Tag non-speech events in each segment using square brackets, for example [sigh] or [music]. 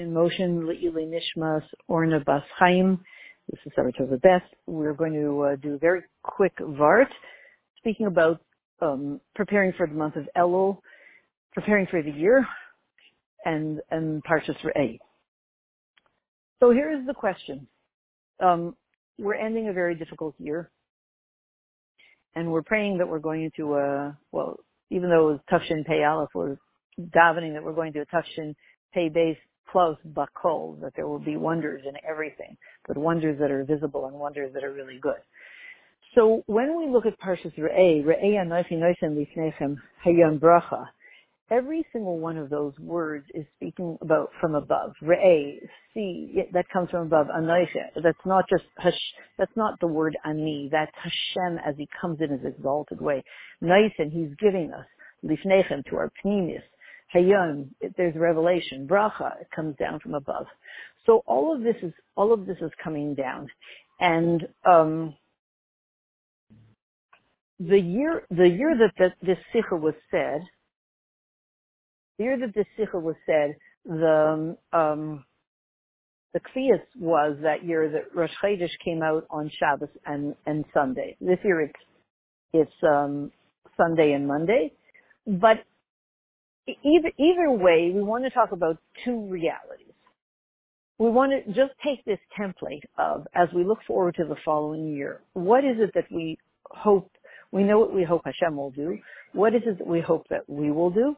in motion, Le'ili Nishmas, Orna Bas Chaim. This is Sarah Best. We're going to uh, do a very quick Vart, speaking about um, preparing for the month of Elul, preparing for the year, and, and Parshas Re'eh. So here is the question. Um, we're ending a very difficult year, and we're praying that we're going into a, well, even though it was Tufshin Pei Aleph, we're davening that we're going to a Tufshin Pei Base plus Bakol, that there will be wonders in everything, but wonders that are visible and wonders that are really good. So when we look at Parshas Re'eh, Re'eh Anochi Noisen Lifnechem Hayom Bracha, every single one of those words is speaking about from above. Re'eh, see, that comes from above. Anochi, that's not just Hash, that's not the word Ani, that's Hashem as he comes in his exalted way. Noisen, he's giving us Lifnechem to our Pnimius. Hayom, there's revelation. Bracha, it comes down from above. So all of this is all of this is coming down, and um, the year the year that the, this sikha was said, the year that this sikha was said, the um, the kvius was that year that Rosh Chodesh came out on Shabbos and and Sunday. This year it's it's um, Sunday and Monday, but either, either way, we want to talk about two realities. We want to just take this template of, as we look forward to the following year, what is it that we hope, we know what we hope Hashem will do. What is it that we hope that we will do?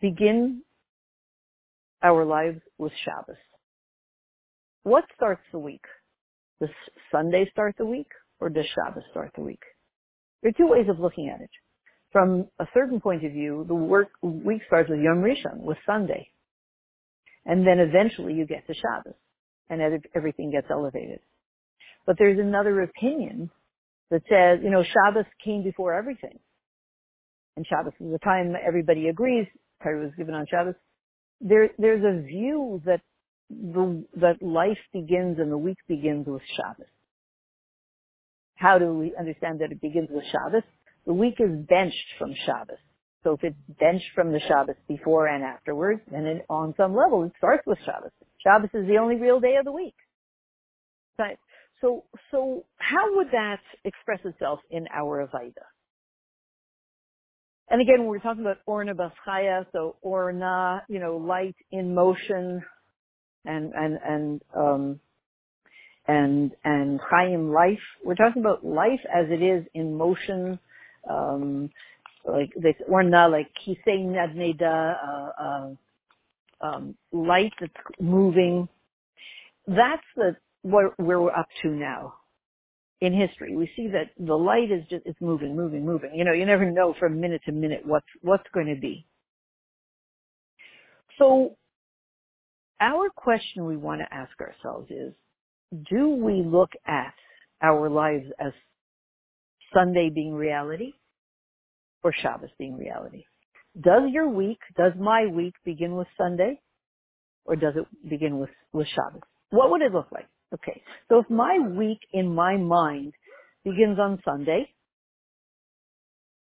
Begin our lives with Shabbos. What starts the week? Does Sunday start the week or does Shabbos start the week? There are two ways of looking at it from a certain point of view, the work week starts with Yom Rishon, with Sunday. And then eventually you get to Shabbos and everything gets elevated. But there's another opinion that says, you know, Shabbos came before everything. And Shabbos is the time everybody agrees, Torah was given on Shabbos. There, there's a view that the, that life begins and the week begins with Shabbos. How do we understand that it begins with Shabbos? The week is benched from Shabbos. So if it's benched from the Shabbos before and afterwards, then it, on some level it starts with Shabbos. Shabbos is the only real day of the week. So, so how would that express itself in our Avaida? And again, we're talking about Orna Baschaya, so Orna, you know, light in motion, and and and um, and and Chaim life. We're talking about life as it is in motion, um, like this, or not like kisei nadneda, uh, uh, um, light that's moving. That's the what where we're up to now in history. We see that the light is just it's moving, moving, moving. You know, you never know from minute to minute what's what's going to be. So our question we want to ask ourselves is, do we look at our lives as Sunday being reality or Shabbos being reality? Does your week, does my week begin with Sunday or does it begin with, with Shabbos? What would it look like? Okay. So if my week in my mind begins on Sunday,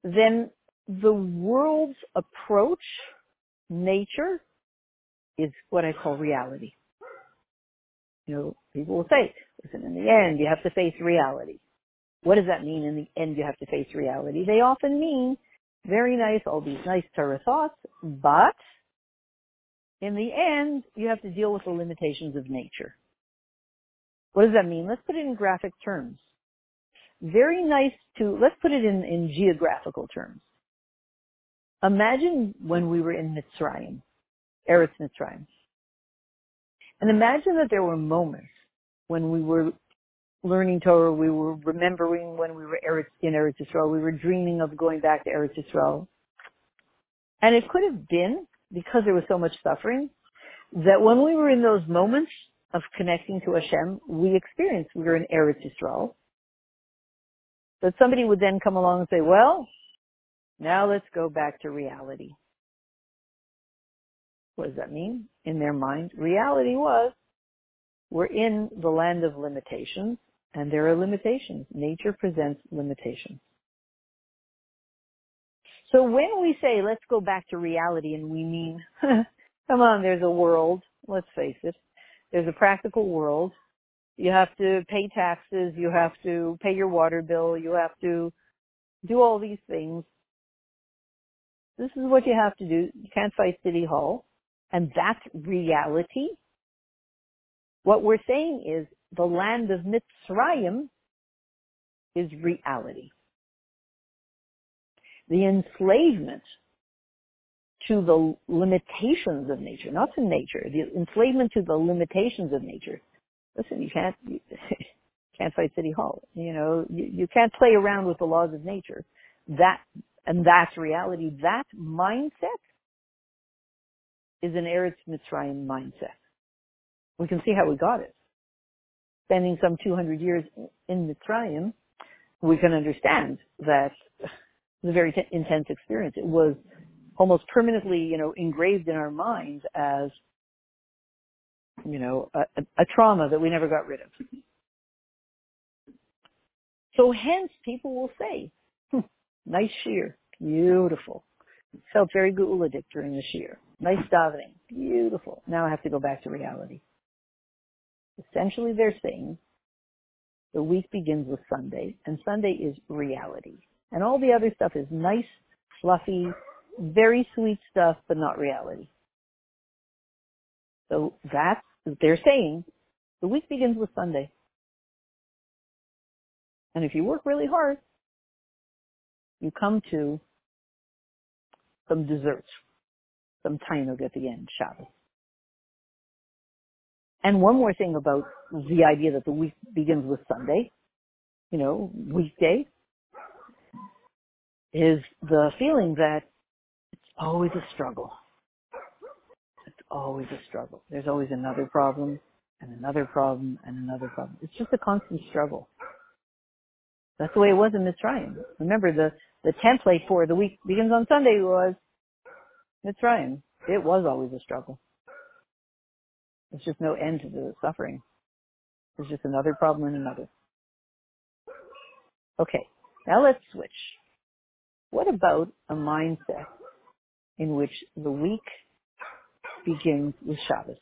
then the world's approach, nature, is what I call reality. You know, people will say, listen, in the end, you have to face reality. What does that mean in the end you have to face reality? They often mean very nice, all these nice Torah thoughts, but in the end you have to deal with the limitations of nature. What does that mean? Let's put it in graphic terms. Very nice to, let's put it in, in geographical terms. Imagine when we were in Mitzrayim, Eretz Mitzrayim. And imagine that there were moments when we were learning Torah, we were remembering when we were in Eretz Yisrael, we were dreaming of going back to Eretz Yisrael. And it could have been, because there was so much suffering, that when we were in those moments of connecting to Hashem, we experienced we were in Eretz Yisrael. That somebody would then come along and say, well, now let's go back to reality. What does that mean? In their mind, reality was we're in the land of limitations and there are limitations. Nature presents limitations. So when we say let's go back to reality and we mean [laughs] Come on, there's a world. Let's face it. There's a practical world. You have to pay taxes. You have to pay your water bill. You have to do all these things. This is what you have to do. You can't fight City Hall. And that's reality. What we're saying is the land of Mitzrayim is reality. The enslavement to the limitations of nature, not to nature, the enslavement to the limitations of nature. Listen, you can't, you [laughs] can't fight City Hall. You know, you, you can't play around with the laws of nature. That, and that's reality. That mindset is an Eretz Mitzrayim mindset. We can see how we got it. Spending some 200 years in Mitzrayim, we can understand that a very t- intense experience. It was almost permanently, you know, engraved in our minds as, you know, a, a trauma that we never got rid of. So hence people will say, hmm, nice shiur, beautiful. Felt very geuladik during the shiur. Nice davening, beautiful. Now I have to go back to reality. Essentially they're saying the week begins with Sunday and Sunday is reality. And all the other stuff is nice, fluffy, very sweet stuff, but not reality. So that's, they're saying, the week begins with Sunday. And if you work really hard, you come to some desserts, some tainug at the end, Shabbos. And one more thing about the idea that the week begins with Sunday, you know, weekday, is the feeling that it's always a struggle. It's always a struggle. There's always another problem and another problem and another problem. It's just a constant struggle. That's the way it was in Mitzrayim. Remember the, the template for the week begins on Sunday was Mitzrayim. It was always a struggle. There's just no end to the suffering. There's just another problem and another. Okay, now let's switch. What about a mindset in which the week begins with Shabbos.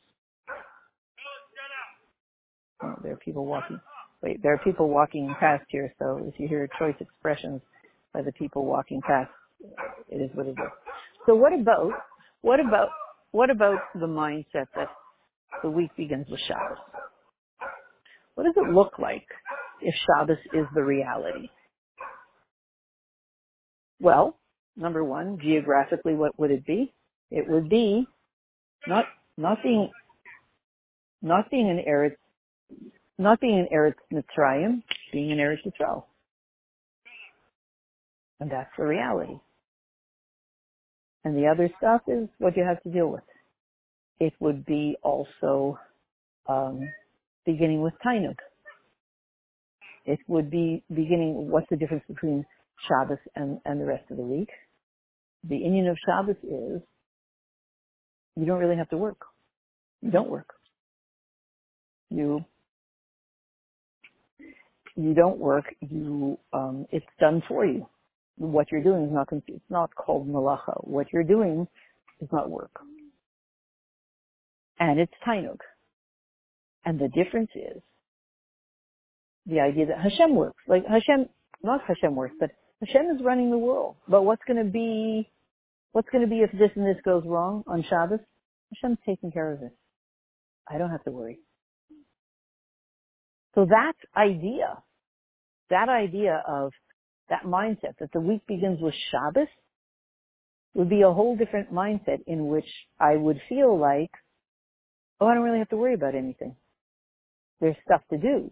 Oh, there are people walking. Wait, there are people walking past here, so if you hear choice expressions by the people walking past, it is what it is. So what about, what about, what about the mindset that the week begins with Shabbos? What does it look like if Shabbos is the reality? Well, number one, geographically, what would it be? It would be not not being not being an Eretz not being an Eretz Mitzrayim, being an Eretz Yisrael. And that's the reality. And the other stuff is what you have to deal with. It would be also um, beginning with Tainuk. It would be beginning, what's the difference between Shabbos and, and the rest of the week? the inyan of Shabbos is you don't really have to work. You don't work. You you don't work. You um, it's done for you. What you're doing is not it's not called malacha. What you're doing is not work, and it's Tainuk. And the difference is the idea that Hashem works. Like Hashem, not Hashem works, but Hashem is running the world. But what's going to be What's going to be if this and this goes wrong on Shabbos? Hashem's taking care of it. I don't have to worry. So that idea, that idea of that mindset that the week begins with Shabbos would be a whole different mindset in which I would feel like, oh, I don't really have to worry about anything. There's stuff to do.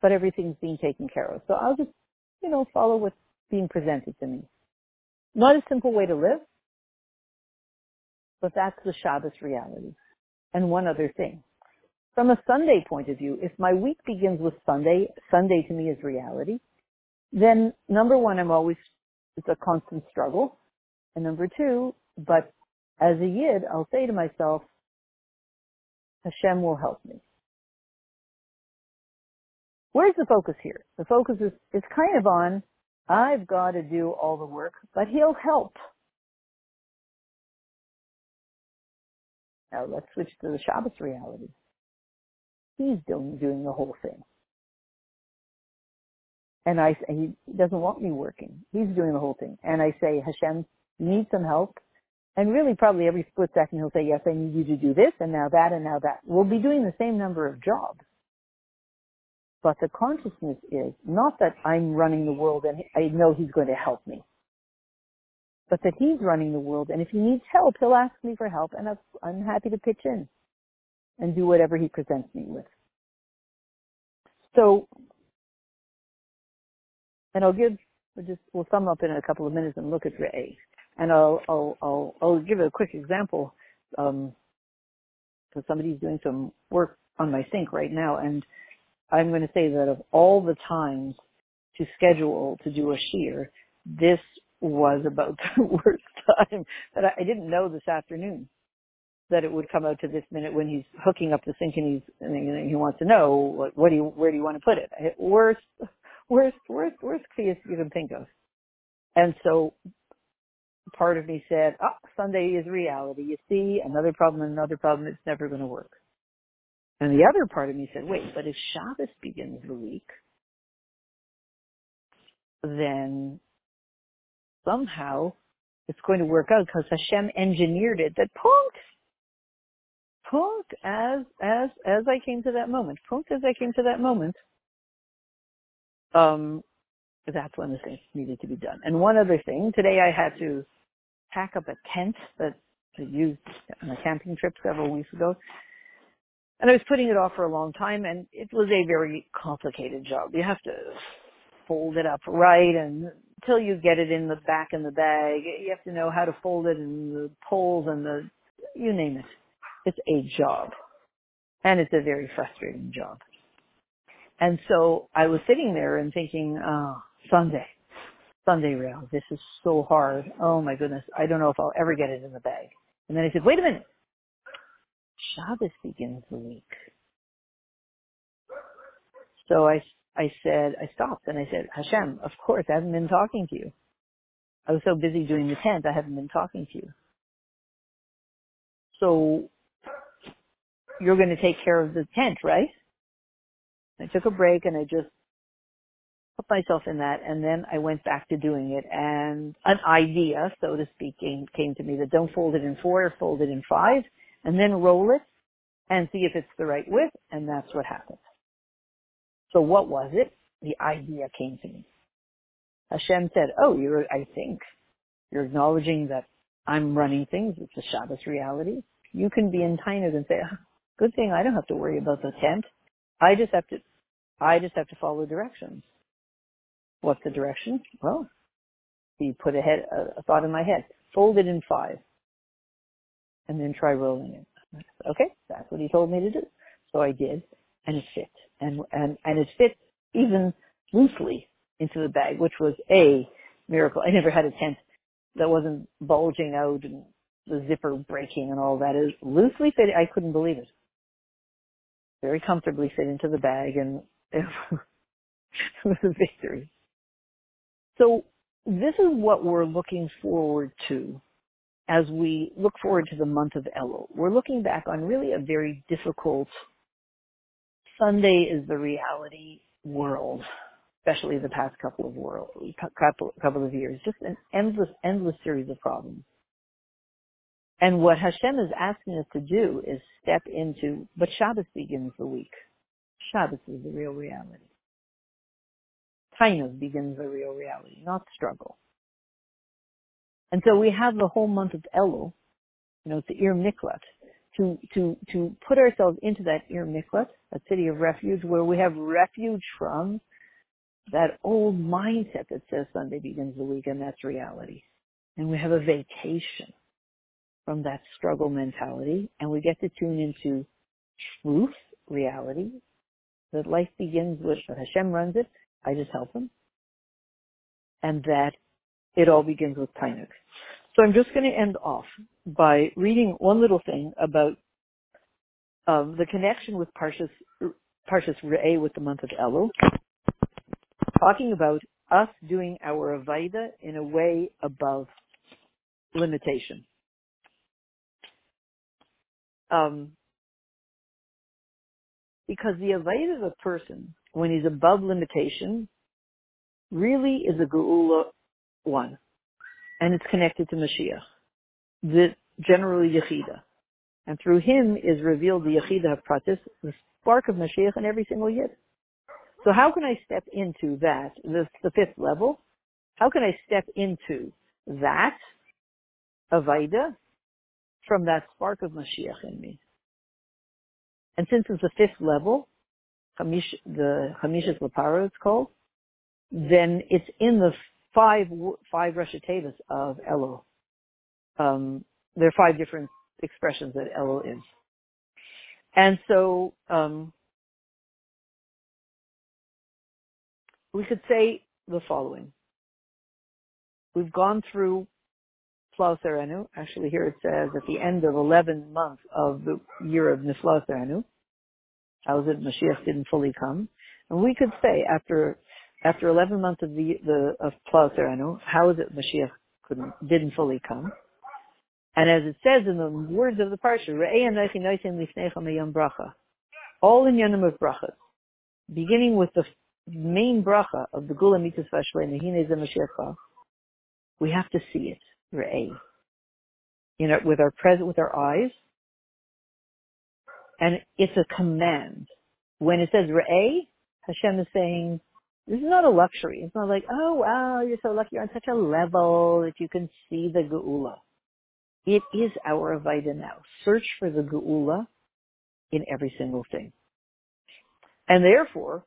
But everything's being taken care of. So I'll just, you know, follow what's being presented to me. Not a simple way to live, but that's the Shabbos reality. And one other thing. From a Sunday point of view, if my week begins with Sunday, Sunday to me is reality, then number one, I'm always, it's a constant struggle. And number two, but as a Yid, I'll say to myself, Hashem will help me. Where's the focus here? The focus is, is kind of on I've got to do all the work, but he'll help. Now let's switch to the Shabbos reality. He's doing, doing the whole thing. And I, he doesn't want me working. He's doing the whole thing. And I say, Hashem, you need some help. And really probably every split second he'll say, yes, I need you to do this and now that and now that. We'll be doing the same number of jobs. But the consciousness is not that I'm running the world and I know he's going to help me, but that he's running the world and if he needs help, he'll ask me for help and I'm happy to pitch in and do whatever he presents me with. So, and I'll give, we'll just, we'll sum up in a couple of minutes and look at Re'eh. And I'll, I'll, I'll, I'll give a quick example, um, because somebody's doing some work on my sink right now and I'm going to say that of all the times to schedule to do a shiur, this was about [laughs] the worst time. But I, didn't know this afternoon that it would come out to this minute when he's hooking up the sink and he's and he wants to know what, what do you where do you want to put it? Worst, worst, worst, worst case you can think of. And so part of me said, "Oh, Sunday is reality. You see, another problem, another problem. It's never going to work." And the other part of me said, wait, but if Shabbos begins the week, then somehow it's going to work out because Hashem engineered it that punct, punct as, as, as I came to that moment, punct as I came to that moment, um, that's when the thing needed to be done. And one other thing, today I had to pack up a tent that I used on a camping trip several weeks ago and I was putting it off for a long time and it was a very complicated job. You have to fold it up right and until you get it in the back in the bag, you have to know how to fold it and the poles and the, you name it. It's a job. And it's a very frustrating job. And so I was sitting there and thinking, oh, Sunday, Sunday rail, this is so hard. Oh my goodness, I don't know if I'll ever get it in the bag. And then I said, wait a minute, Shabbos begins the week. So I, I said, I stopped and I said, Hashem, of course, I haven't been talking to you. I was so busy doing the tent, I haven't been talking to you. So you're going to take care of the tent, right? I took a break and I just put myself in that and then I went back to doing it and an idea, so to speak, came, came to me that don't fold it in four, or fold it in five and then roll it and see if it's the right width, and that's what happened. So what was it? The idea came to me. Hashem said, oh, you're, I think, you're acknowledging that I'm running things. It's a Shabbos reality. You can be in Tainug and say, oh, good thing I don't have to worry about the tent. I just have to, I just have to follow directions. What's the direction? Well, he put a, head, a, thought in my head. Fold it in five and then try rolling it. Okay, that's what he told me to do. So I did, and it fit, and and and it fit even loosely into the bag, which was a miracle. I never had a tent that wasn't bulging out and the zipper breaking and all that. It loosely fit. I couldn't believe it. Very comfortably fit into the bag, and [laughs] it was a victory. So this is what we're looking forward to as we look forward to the month of Elul. We're looking back on really a very difficult Sunday is the reality world, especially the past couple of world, couple, couple of years, just an endless, endless series of problems. And what Hashem is asking us to do is step into, but Shabbos begins the week. Shabbos is the real reality. Tainug begins the real reality, not struggle. And so we have the whole month of Elul, you know, the Ir Miklat, to, to, to put ourselves into that Ir Miklat, that city of refuge, where we have refuge from that old mindset that says Sunday begins the week and that's reality. And we have a vacation from that struggle mentality and we get to tune into truth, reality, that life begins with Hashem runs it, I just help him. And that it all begins with Tainuk. So I'm just going to end off by reading one little thing about um, the connection with Parshas, Parshas Re'eh with the month of Elul, talking about us doing our Avaida in a way above limitation. um, because the avoid of a person when he's above limitation really is a geula one, and it's connected to Mashiach, the general Yechida, and through him is revealed the Yechida of Pratis, the spark of Mashiach in every single Yid. So how can I step into that, this, the fifth level? How can I step into that Avaida from that spark of Mashiach in me? And since it's the fifth level, Hamish, the Hamishas Lapara it's called, then it's in the five five Rosh of Elul. Um, there are five different expressions that Elul is. And so um, we could say the following. We've gone through Niflau. Actually, here it says at the end of 11 months of the year of Niflau. How is it Mashiach didn't fully come? And we could say after after 11 months of the the of Plau Serenu, how is it Mashiach couldn't didn't fully come? And as it says in the words of the parsha, all inyanim of brachas, beginning with the main bracha of the Geula Mitzvah Mashiach, we have to see it, Re'eh. You know, with our present, with our eyes, and it's a command. When it says Re'eh, Hashem is saying, this is not a luxury. It's not like, oh wow, you're so lucky. You're on such a level that you can see the Geula. It is our Avaida now. Search for the Geula in every single thing. And therefore,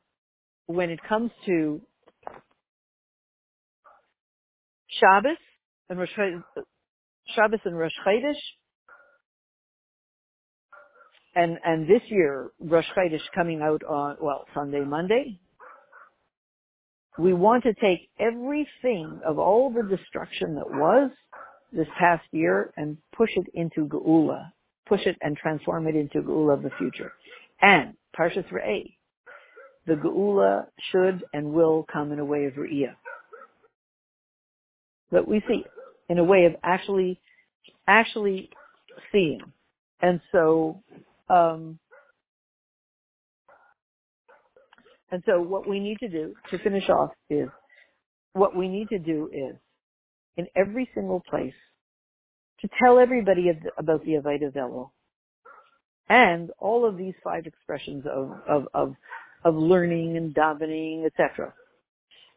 when it comes to Shabbos and Rosh Shabbos and Rosh Chodesh, and and this year Rosh Chodesh coming out on well Sunday Monday. We want to take everything of all the destruction that was this past year and push it into Geula, push it and transform it into Geula of the future. And Parshas Re'eh, the Geula should and will come in a way of Re'iyah. But we see in a way of actually, actually seeing. And so, um, and so what we need to do to finish off is, what we need to do is, in every single place, to tell everybody about the Avaida Velo and all of these five expressions of, of, of, of learning and davening, etc.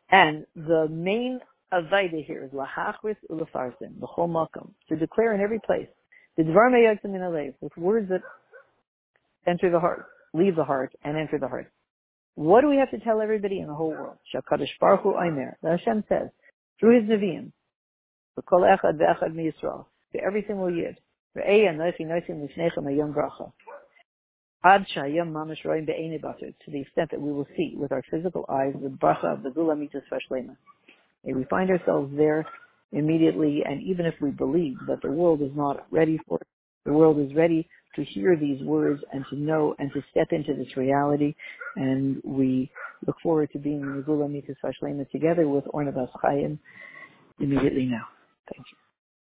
And the main Avaida here is lahachris ulefarsin, the whole makom, to declare in every place, the dvar alev, with words that enter the heart, leave the heart, and enter the heart. What do we have to tell everybody in the whole world? Shakadosh Baruch Hu Aimer. The Hashem says, through His Nevi'im, Kol echad ve'echad miYisrael, to every single yid, Re'ei anochi noisim lifnechem ayom bracha. Ad shayam mamash roim to the extent that we will see with our physical eyes the bracha of the Geula Mitzvah Shlema. May we find ourselves there immediately, and even if we believe that the world is not ready for it, the world is ready to hear these words and to know and to step into this reality. And we look forward to being in the Geula Mitzvah together with Orna Chaim immediately now. Thank you.